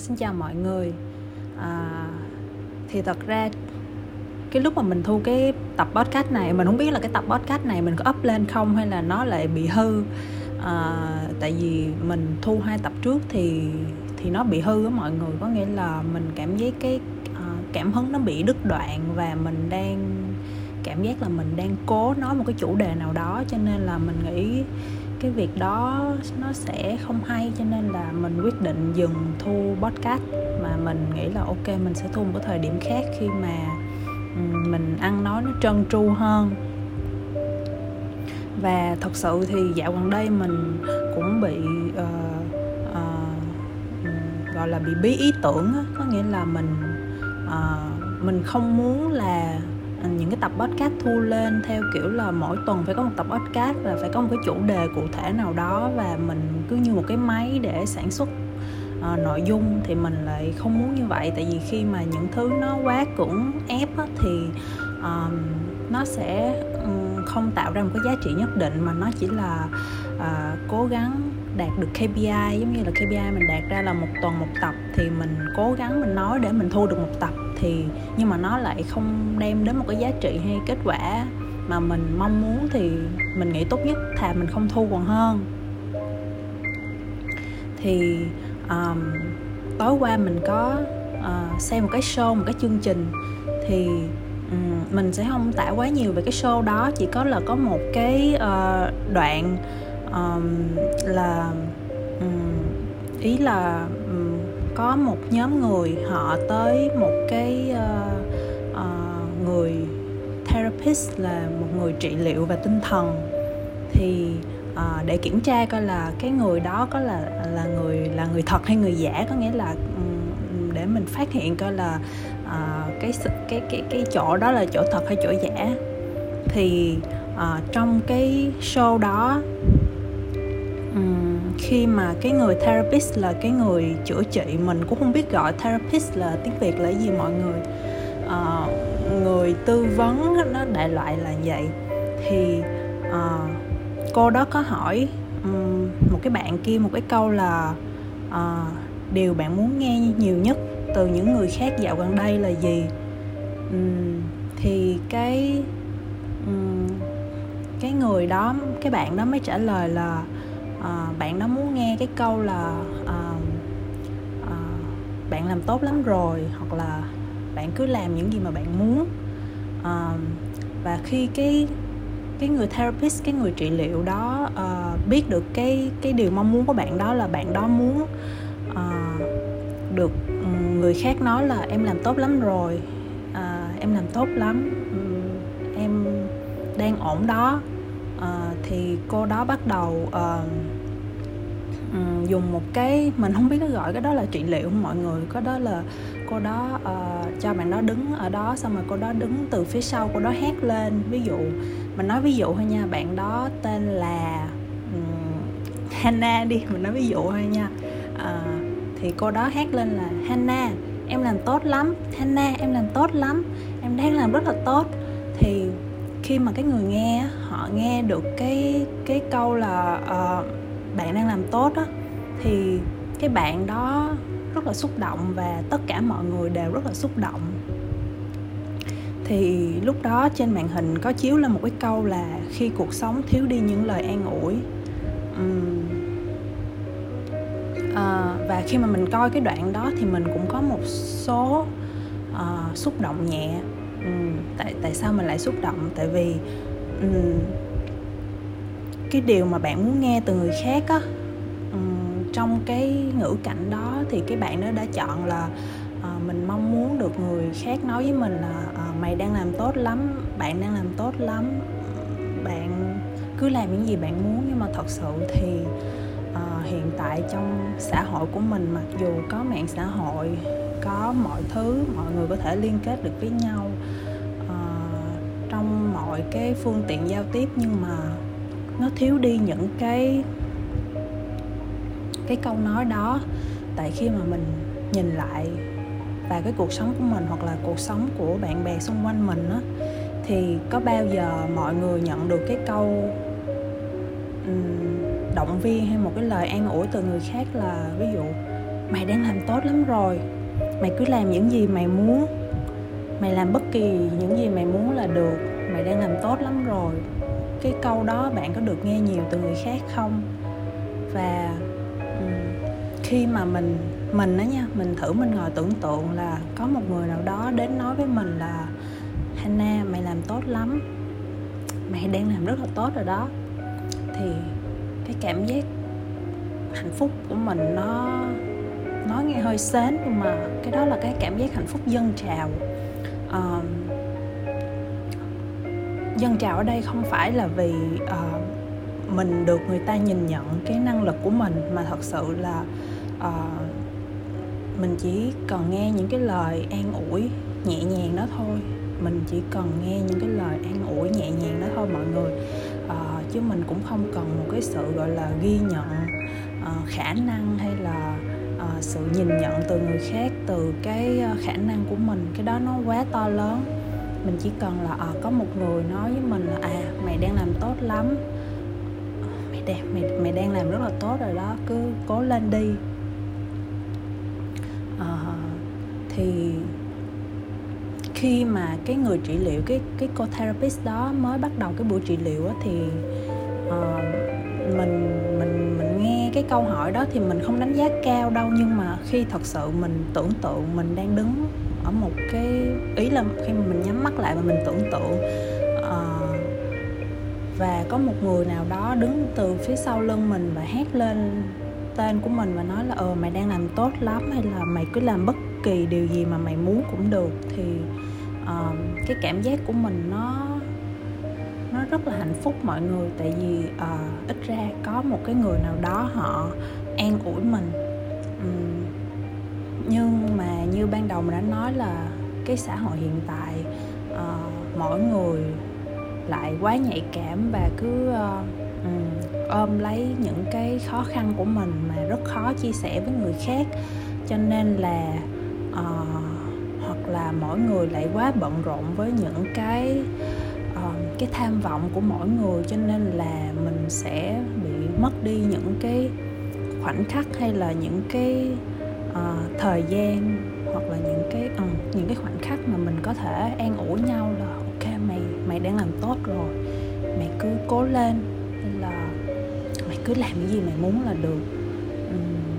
xin chào mọi người. À, thì thật ra cái lúc mà mình thu cái tập podcast này mình không biết là cái tập podcast này mình có up lên không hay là nó lại bị hư. À, tại vì mình thu hai tập trước thì thì nó bị hư á mọi người. Có nghĩa là mình cảm giác cái uh, cảm hứng nó bị đứt đoạn và mình đang cảm giác là mình đang cố nói một cái chủ đề nào đó. Cho nên là mình nghĩ cái việc đó nó sẽ không hay cho nên là mình quyết định dừng thu podcast. Mà mình nghĩ là ok mình sẽ thu một cái thời điểm khác khi mà mình ăn nói nó trơn tru hơn. Và thật sự thì dạo gần đây mình cũng bị uh, uh, gọi là bị bí ý tưởng có nghĩa là mình uh, mình không muốn là Ờ, những cái tập podcast thu lên theo kiểu là mỗi tuần phải có một tập podcast và phải có một cái chủ đề cụ thể nào đó và mình cứ như một cái máy để sản xuất uh, nội dung thì mình lại không muốn như vậy. Tại vì khi mà những thứ nó quá cưỡng ép á, thì um, nó sẽ um, không tạo ra một cái giá trị nhất định mà nó chỉ là uh, cố gắng đạt được KPI giống như là KPI mình đạt ra là một tuần một tập thì mình cố gắng mình nói để mình thu được một tập thì nhưng mà nó lại không đem đến một cái giá trị hay kết quả mà mình mong muốn thì mình nghĩ tốt nhất thà mình không thu còn hơn. Thì um, tối qua mình có uh, xem một cái show một cái chương trình thì um, mình sẽ không tả quá nhiều về cái show đó chỉ có là có một cái uh, đoạn um, là um, ý là um, có một nhóm người họ tới một cái uh, uh, người therapist là một người trị liệu về tinh thần. Thì uh, để kiểm tra coi là cái người đó có là là người là người thật hay người giả có nghĩa là um, để mình phát hiện coi là uh, cái cái cái cái chỗ đó là chỗ thật hay chỗ giả. Thì uh, trong cái show đó khi mà cái người therapist là cái người chữa trị mình cũng không biết gọi therapist là tiếng việt là gì mọi người. Uh, người tư vấn nó đại loại là vậy. Thì uh, cô đó có hỏi um, một cái bạn kia một cái câu là uh, điều bạn muốn nghe nhiều nhất từ những người khác dạo gần đây là gì? Um, thì cái um, cái người đó cái bạn đó mới trả lời là uh, bạn đó muốn nghe cái câu là uh, uh, bạn làm tốt lắm rồi hoặc là bạn cứ làm những gì mà bạn muốn. Uh, và khi cái cái người therapist cái người trị liệu đó uh, biết được cái cái điều mong muốn của bạn đó là bạn đó muốn uh, được người khác nói là em làm tốt lắm rồi uh, em làm tốt lắm um, em đang ổn đó uh, thì cô đó bắt đầu uh, dùng một cái mình không biết nó gọi cái đó là trị liệu không mọi người. Có đó là cô đó ờ, uh, cho bạn đó đứng ở đó xong rồi cô đó đứng từ phía sau cô đó hét lên. Ví dụ mình nói ví dụ thôi nha bạn đó tên là um, Hannah đi mình nói ví dụ thôi nha. Uh, thì cô đó hét lên là Hannah em làm tốt lắm Hannah em làm tốt lắm em đang làm rất là tốt. Thì khi mà cái người nghe họ nghe được cái cái câu là uh, bạn đang làm tốt á thì cái bạn đó rất là xúc động và tất cả mọi người đều rất là xúc động. Thì lúc đó trên màn hình có chiếu lên một cái câu là khi cuộc sống thiếu đi những lời an ủi um, à, và khi mà mình coi cái đoạn đó thì mình cũng có một số uh, xúc động nhẹ um, tại tại sao mình lại xúc động? Tại vì um, cái điều mà bạn muốn nghe từ người khác á um, trong cái ngữ cảnh đó thì cái bạn đó đã chọn là uh, mình mong muốn được người khác nói với mình là uh, mày đang làm tốt lắm bạn đang làm tốt lắm bạn cứ làm những gì bạn muốn. Nhưng mà thật sự thì uh, hiện tại trong xã hội của mình mặc dù có mạng xã hội có mọi thứ mọi người có thể liên kết được với nhau hội cái phương tiện giao tiếp nhưng mà nó thiếu đi những cái cái câu nói đó. Tại khi mà mình nhìn lại và cái cuộc sống của mình hoặc là cuộc sống của bạn bè xung quanh mình á, thì có bao giờ mọi người nhận được cái câu động viên hay một cái lời an ủi từ người khác là ví dụ, mày đang làm tốt lắm rồi, mày cứ làm những gì mày muốn, mày làm bất kỳ những gì mày muốn là được mày đang làm tốt lắm rồi. Cái câu đó bạn có được nghe nhiều từ người khác không? Và khi mà mình mình đó nha mình thử mình ngồi tưởng tượng là có một người nào đó đến nói với mình là Hannah mày làm tốt lắm. Mày đang làm rất là tốt rồi đó. Thì cái cảm giác hạnh phúc của mình nó nói nghe hơi sến nhưng mà cái đó là cái cảm giác hạnh phúc dân trào. Uh, dân trào ở đây không phải là vì uh, mình được người ta nhìn nhận cái năng lực của mình mà thật sự là uh, mình chỉ cần nghe những cái lời an ủi nhẹ nhàng đó thôi. Mình chỉ cần nghe những cái lời an ủi nhẹ nhàng đó thôi mọi người. Uh, chứ mình cũng không cần một cái sự gọi là ghi nhận uh, khả năng hay là uh, sự nhìn nhận từ người khác từ cái khả năng của mình. Cái đó nó quá to lớn mình chỉ cần là uh, có một người nói với mình là à mày đang làm tốt lắm. Ờ, mày đang mày mày đang làm rất là tốt rồi đó cứ cố lên đi. À, thì khi mà cái người trị liệu cái cái cô therapist đó mới bắt đầu cái buổi trị liệu á, thì uh, mình mình mình nghe cái câu hỏi đó thì mình không đánh giá cao đâu nhưng mà khi thật sự mình tưởng tượng mình đang đứng ở một cái ý là khi mà mình nhắm mắt lại và mình tưởng tượng uh, và có một người nào đó đứng từ phía sau lưng mình và hét lên tên của mình và nói là ờ mày đang làm tốt lắm hay là mày cứ làm bất kỳ điều gì mà mày muốn cũng được. Thì uh, cái cảm giác của mình nó nó rất là hạnh phúc mọi người. Tại vì uh, ít ra có một cái người nào đó họ an ủi mình. Um, nhưng như ban đầu mình đã nói là cái xã hội hiện tại uh, mỗi người lại quá nhạy cảm và cứ uh, um, ôm lấy những cái khó khăn của mình mà rất khó chia sẻ với người khác. Cho nên là uh, hoặc là mỗi người lại quá bận rộn với những cái uh, cái tham vọng của mỗi người cho nên là mình sẽ bị mất đi những cái khoảnh khắc hay là những cái uh, thời gian hoặc là những cái uh, những cái khoảnh khắc mà mình có thể an ủi nhau là ok mày mày đang làm tốt rồi mày cứ cố lên hay là mày cứ làm cái gì mày muốn là được uhm.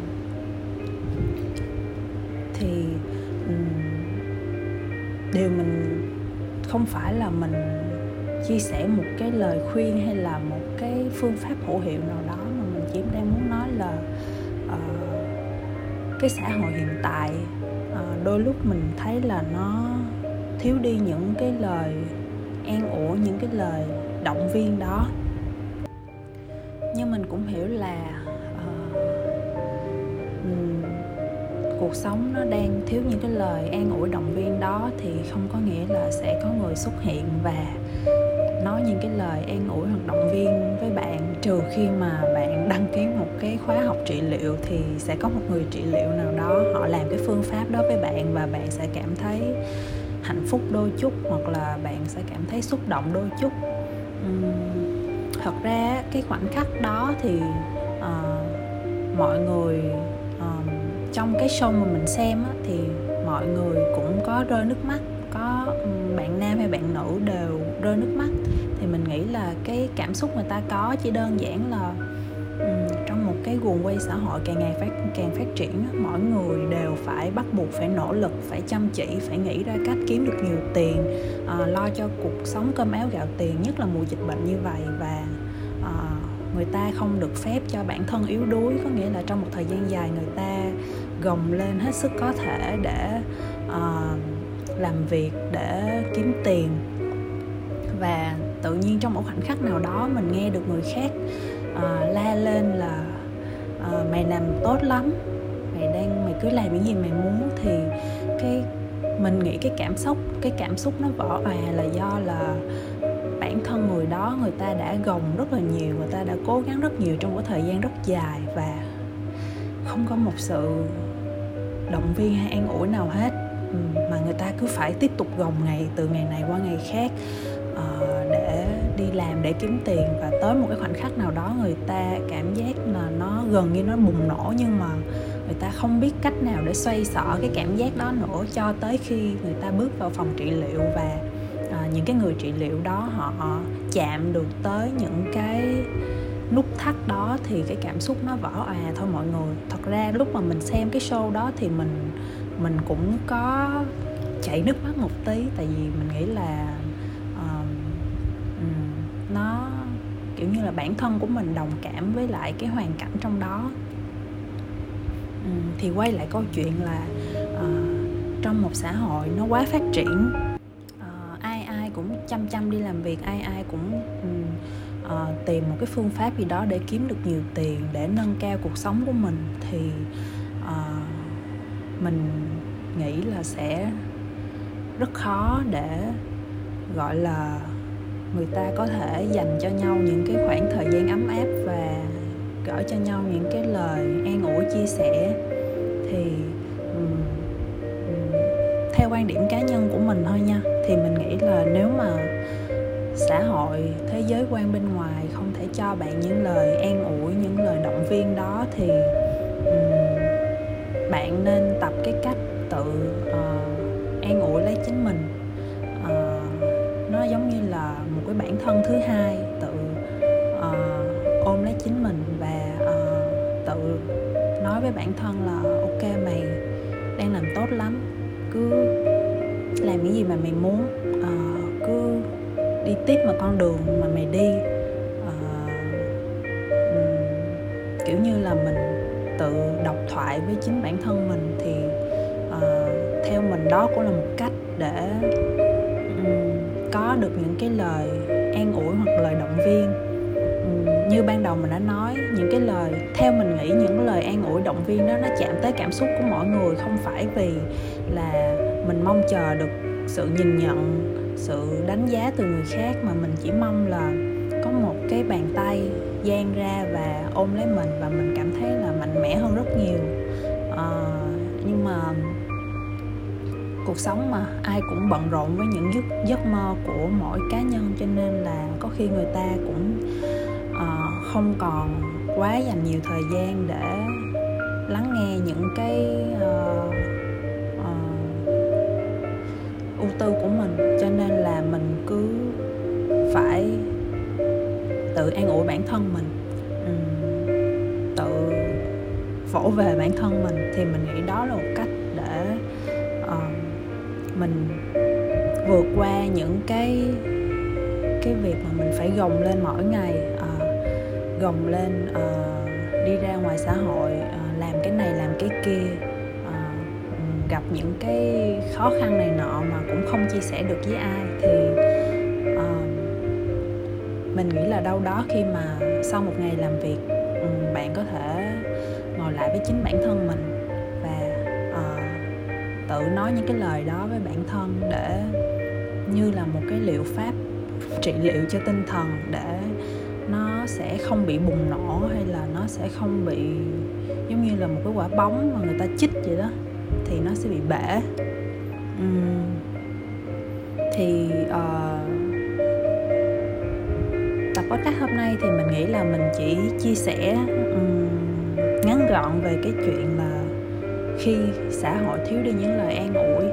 thì uhm, điều mình không phải là mình chia sẻ một cái lời khuyên hay là một cái phương pháp hữu hiệu nào đó mà mình chỉ đang muốn nói là uh, cái xã hội hiện tại đôi lúc mình thấy là nó thiếu đi những cái lời an ủi những cái lời động viên đó. Nhưng mình cũng hiểu là uh, cuộc sống nó đang thiếu những cái lời an ủi động viên đó thì không có nghĩa là sẽ có người xuất hiện và nói những cái lời an ủi hoặc động viên với bạn trừ khi mà bạn đăng ký một cái khóa học trị liệu thì sẽ có một người trị liệu nào đó họ làm cái phương pháp đó với bạn và bạn sẽ cảm thấy hạnh phúc đôi chút hoặc là bạn sẽ cảm thấy xúc động đôi chút. Uhm, thật ra cái khoảnh khắc đó thì uh, mọi người uh, trong cái show mà mình xem á, thì mọi người cũng có rơi nước mắt có bạn nam hay bạn nữ đều rơi nước mắt nghĩ là cái cảm xúc người ta có chỉ đơn giản là um, trong một cái guồng quay xã hội càng ngày phát càng phát triển mỗi người đều phải bắt buộc phải nỗ lực phải chăm chỉ phải nghĩ ra cách kiếm được nhiều tiền uh, lo cho cuộc sống cơm áo gạo tiền nhất là mùa dịch bệnh như vậy. Và uh, người ta không được phép cho bản thân yếu đuối có nghĩa là trong một thời gian dài người ta gồng lên hết sức có thể để uh, làm việc để kiếm tiền. Và tự nhiên trong một khoảnh khắc nào đó mình nghe được người khác uh, la lên là uh, mày làm tốt lắm mày đang mày cứ làm những gì mày muốn. Thì cái mình nghĩ cái cảm xúc cái cảm xúc nó vỡ òa là do là bản thân người đó người ta đã gồng rất là nhiều người ta đã cố gắng rất nhiều trong một thời gian rất dài và không có một sự động viên hay an ủi nào hết. Mà người ta cứ phải tiếp tục gồng ngày từ ngày này qua ngày khác. Uh, đi làm để kiếm tiền và tới một cái khoảnh khắc nào đó người ta cảm giác là nó gần như nó bùng nổ nhưng mà người ta không biết cách nào để xoay sở cái cảm giác đó nữa cho tới khi người ta bước vào phòng trị liệu và à, những cái người trị liệu đó họ chạm được tới những cái nút thắt đó thì cái cảm xúc nó vỡ òa thôi mọi người. Thật ra lúc mà mình xem cái show đó thì mình mình cũng có chảy nước mắt một tí tại vì mình nghĩ là kiểu như là bản thân của mình đồng cảm với lại cái hoàn cảnh trong đó. Ừ, thì quay lại câu chuyện là uh, trong một xã hội nó quá phát triển uh, ai ai cũng chăm chăm đi làm việc ai ai cũng um, uh, tìm một cái phương pháp gì đó để kiếm được nhiều tiền để nâng cao cuộc sống của mình thì uh, mình nghĩ là sẽ rất khó để gọi là người ta có thể dành cho nhau những cái khoảng thời gian ấm áp và gửi cho nhau những cái lời an ủi chia sẻ. Thì um, theo quan điểm cá nhân của mình thôi nha thì mình nghĩ là nếu mà xã hội thế giới quan bên ngoài không thể cho bạn những lời an ủi những lời động viên đó thì um, bạn nên tập cái cách tự uh, an ủi lấy chính mình cái bản thân thứ hai tự uh, ôm lấy chính mình và uh, tự nói với bản thân là ok mày đang làm tốt lắm cứ làm cái gì mà mày muốn uh, cứ đi tiếp mà con đường mà mày đi. Uh, kiểu như là mình tự độc thoại với chính bản thân mình thì uh, theo mình đó cũng là một cách để có được những cái lời an ủi hoặc lời động viên. Như ban đầu mình đã nói, những cái lời, theo mình nghĩ những lời an ủi, động viên đó, nó chạm tới cảm xúc của mọi người, không phải vì là mình mong chờ được sự nhìn nhận, sự đánh giá từ người khác, mà mình chỉ mong là có một cái bàn tay dang ra và ôm lấy mình, và mình cảm thấy là mạnh mẽ hơn rất nhiều. Cuộc sống mà ai cũng bận rộn với những giấc giấc mơ của mỗi cá nhân. Cho nên là có khi người ta cũng uh, không còn quá dành nhiều thời gian để lắng nghe những cái uh, uh, ưu tư của mình. Cho nên là mình cứ phải tự an ủi bản thân mình tự vỗ về bản thân mình. Thì mình nghĩ đó là một cách mình vượt qua những cái cái việc mà mình phải gồng lên mỗi ngày uh, gồng lên uh, đi ra ngoài xã hội uh, làm cái này làm cái kia uh, gặp những cái khó khăn này nọ mà cũng không chia sẻ được với ai thì uh, mình nghĩ là đâu đó khi mà sau một ngày làm việc um, bạn có thể ngồi lại với chính bản thân mình tự nói những cái lời đó với bản thân để như là một cái liệu pháp trị liệu cho tinh thần để nó sẽ không bị bùng nổ hay là nó sẽ không bị giống như là một cái quả bóng mà người ta chích vậy đó thì nó sẽ bị bể uhm. thì uh, tập podcast hôm nay thì mình nghĩ là mình chỉ chia sẻ um, ngắn gọn về cái chuyện là khi xã hội thiếu đi những lời an ủi.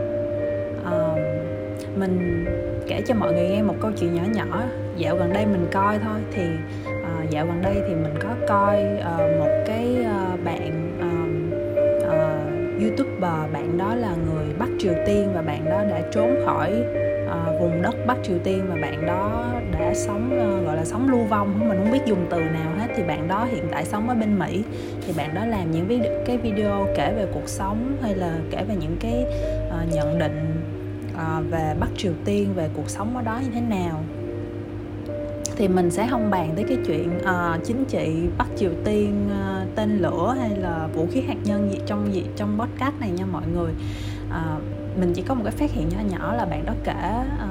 Uh, mình kể cho mọi người nghe một câu chuyện nhỏ nhỏ. Dạo gần đây mình coi thôi thì uh, dạo gần đây thì mình có coi uh, một cái uh, bạn uh, uh, youtuber bạn đó là người bắc triều tiên và bạn đó đã trốn khỏi vùng đất bắc triều tiên và bạn đó đã sống ờ, gọi là sống lưu vong mình không biết dùng từ nào hết. Thì bạn đó hiện tại sống ở bên mỹ. Thì bạn đó làm những video, cái video kể về cuộc sống hay là kể về những cái uh, nhận định uh, về bắc triều tiên về cuộc sống ở đó như thế nào. Thì mình sẽ không bàn tới cái chuyện uh, chính trị Bắc Triều Tiên uh, tên lửa hay là vũ khí hạt nhân gì trong gì trong podcast này nha mọi người. Uh, mình chỉ có một cái phát hiện nhỏ nhỏ là bạn đó kể uh,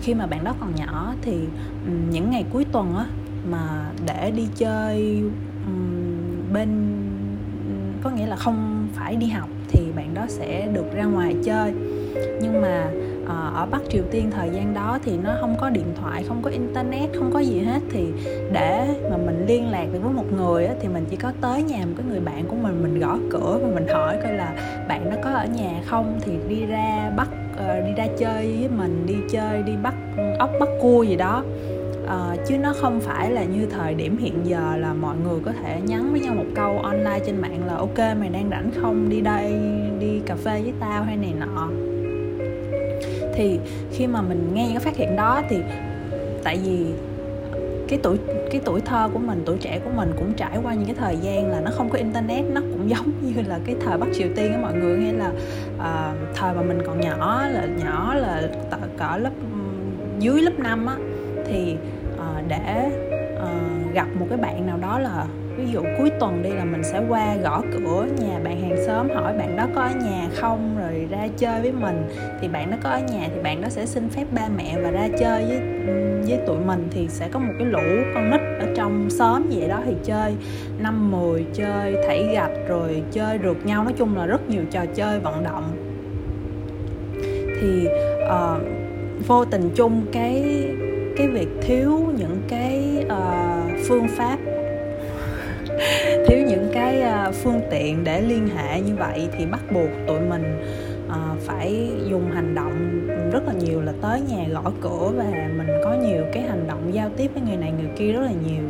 khi mà bạn đó còn nhỏ thì um, những ngày cuối tuần á mà để đi chơi um, bên có nghĩa là không phải đi học thì bạn đó sẽ được ra ngoài chơi. Nhưng mà ờ, ở bắc triều tiên thời gian đó thì nó không có điện thoại không có internet không có gì hết. Thì để mà mình liên lạc được với một người á, thì mình chỉ có tới nhà một cái người bạn của mình mình gõ cửa và mình hỏi coi là bạn nó có ở nhà không? Thì đi ra bắt uh, đi ra chơi với mình đi chơi đi bắt ốc bắt cua gì đó. Uh, chứ nó không phải là như thời điểm hiện giờ là mọi người có thể nhắn với nhau một câu online trên mạng là ok mày đang rảnh không? Đi đây đi cà phê với tao hay này nọ. Thì khi mà mình nghe những cái phát hiện đó thì tại vì cái tuổi cái tuổi thơ của mình tuổi trẻ của mình cũng trải qua những cái thời gian là nó không có internet nó cũng giống như là cái thời bắc triều tiên á mọi người hay là uh, thời mà mình còn nhỏ là nhỏ là cỡ lớp dưới lớp 5 á thì uh, để uh, gặp một cái bạn nào đó là ví dụ cuối tuần đi là mình sẽ qua gõ cửa nhà bạn hàng xóm hỏi bạn đó có ở nhà không rồi ra chơi với mình. Thì bạn đó có ở nhà thì bạn đó sẽ xin phép ba mẹ và ra chơi với với tụi mình. Thì sẽ có một cái lũ con nít ở trong xóm vậy đó thì chơi. Năm mười chơi thảy gạch rồi chơi rượt nhau. Nói chung là rất nhiều trò chơi vận động. Thì uh, vô tình chung cái cái việc thiếu những cái uh, phương pháp thiếu những cái à, phương tiện để liên hệ như vậy thì bắt buộc tụi mình uh, phải dùng hành động rất là nhiều là tới nhà gõ cửa và mình có nhiều cái hành động giao tiếp với người này người kia rất là nhiều.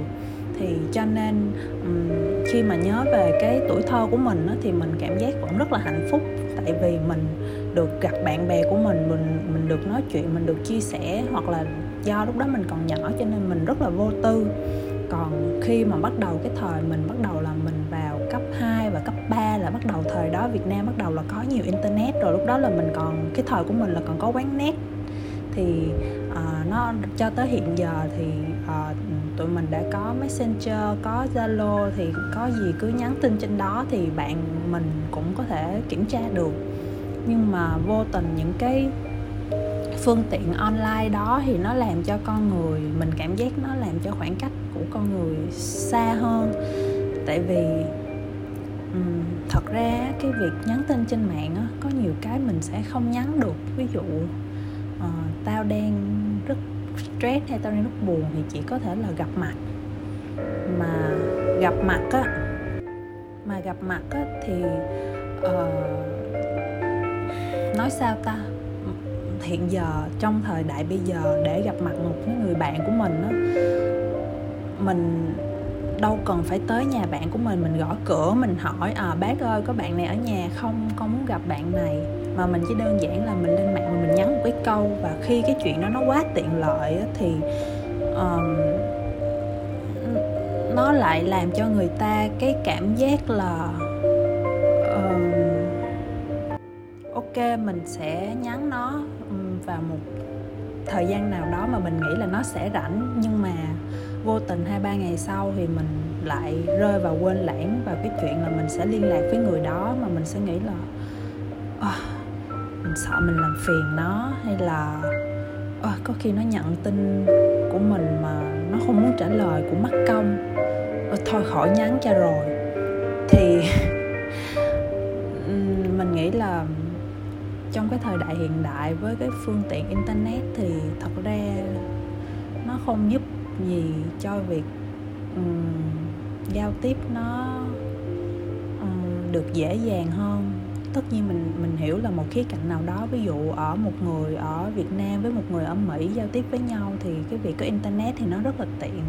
Thì cho nên um, khi mà nhớ về cái tuổi thơ của mình á, thì mình cảm giác vẫn rất là hạnh phúc. Tại vì mình được gặp bạn bè của mình mình mình được nói chuyện mình được chia sẻ hoặc là do lúc đó mình còn nhỏ cho nên mình rất là vô tư còn khi mà bắt đầu cái thời mình bắt đầu là mình vào cấp 2 và cấp 3 là bắt đầu thời đó Việt Nam bắt đầu là có nhiều internet rồi lúc đó là mình còn cái thời của mình là còn có quán net. Thì uh, nó cho tới hiện giờ thì uh, tụi mình đã có messenger có zalo thì có gì cứ nhắn tin trên đó thì bạn mình cũng có thể kiểm tra được. Nhưng mà vô tình những cái phương tiện online đó thì nó làm cho con người mình cảm giác nó làm cho khoảng cách của con xa hơn. Tại vì um, thật ra cái việc nhắn tin trên mạng á, có nhiều cái mình sẽ không nhắn được. Ví dụ uh, tao đang rất stress hay tao đang rất buồn thì chỉ có thể là gặp mặt. Mà gặp mặt á mà gặp mặt á thì uh, nói sao ta? Hiện giờ trong thời đại bây giờ để gặp mặt một cái người bạn của mình á mình đâu cần phải tới nhà bạn của mình mình gõ cửa mình hỏi à bác ơi có bạn này ở nhà không? Con muốn gặp bạn này. Mà mình chỉ đơn giản là mình lên mạng mình nhắn một cái câu và khi cái chuyện đó nó quá tiện lợi thì um, nó lại làm cho người ta cái cảm giác là um, ok mình sẽ nhắn nó vào một thời gian nào đó mà mình nghĩ là nó sẽ rảnh. Nhưng mà vô tình hai ba ngày sau thì mình lại rơi vào quên lãng vào cái chuyện là mình sẽ liên lạc với người đó mà mình sẽ nghĩ là oh, mình sợ mình làm phiền nó hay là oh, có khi nó nhận tin của mình mà nó không muốn trả lời cũng mất công. Oh, thôi khỏi nhắn cho rồi. Thì mình nghĩ là trong cái thời đại hiện đại với cái phương tiện internet thì thật ra nó không giúp gì cho việc um, giao tiếp nó um, được dễ dàng hơn. Tất nhiên mình mình hiểu là một khía cạnh nào đó ví dụ ở một người ở Việt Nam với một người ở Mỹ giao tiếp với nhau thì cái việc có internet thì nó rất là tiện.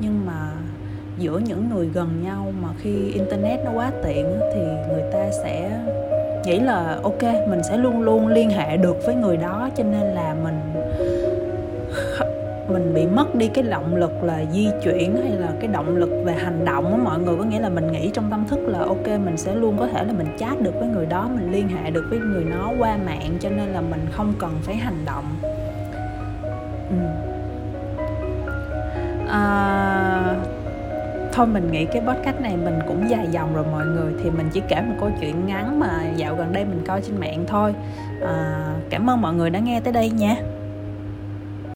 Nhưng mà giữa những người gần nhau mà khi internet nó quá tiện thì người ta sẽ nghĩ là ok mình sẽ luôn luôn liên hệ được với người đó. Cho nên là mình mình bị mất đi cái động lực là di chuyển hay là cái động lực về hành động á mọi người có nghĩa là mình nghĩ trong tâm thức là ok mình sẽ luôn có thể là mình chat được với người đó mình liên hệ được với người nó qua mạng cho nên là mình không cần phải hành động. Ừ. à, thôi mình nghĩ cái podcast này mình cũng dài dòng rồi mọi người thì mình chỉ kể một câu chuyện ngắn mà dạo gần đây mình coi trên mạng thôi. À, cảm ơn mọi người đã nghe tới đây nha.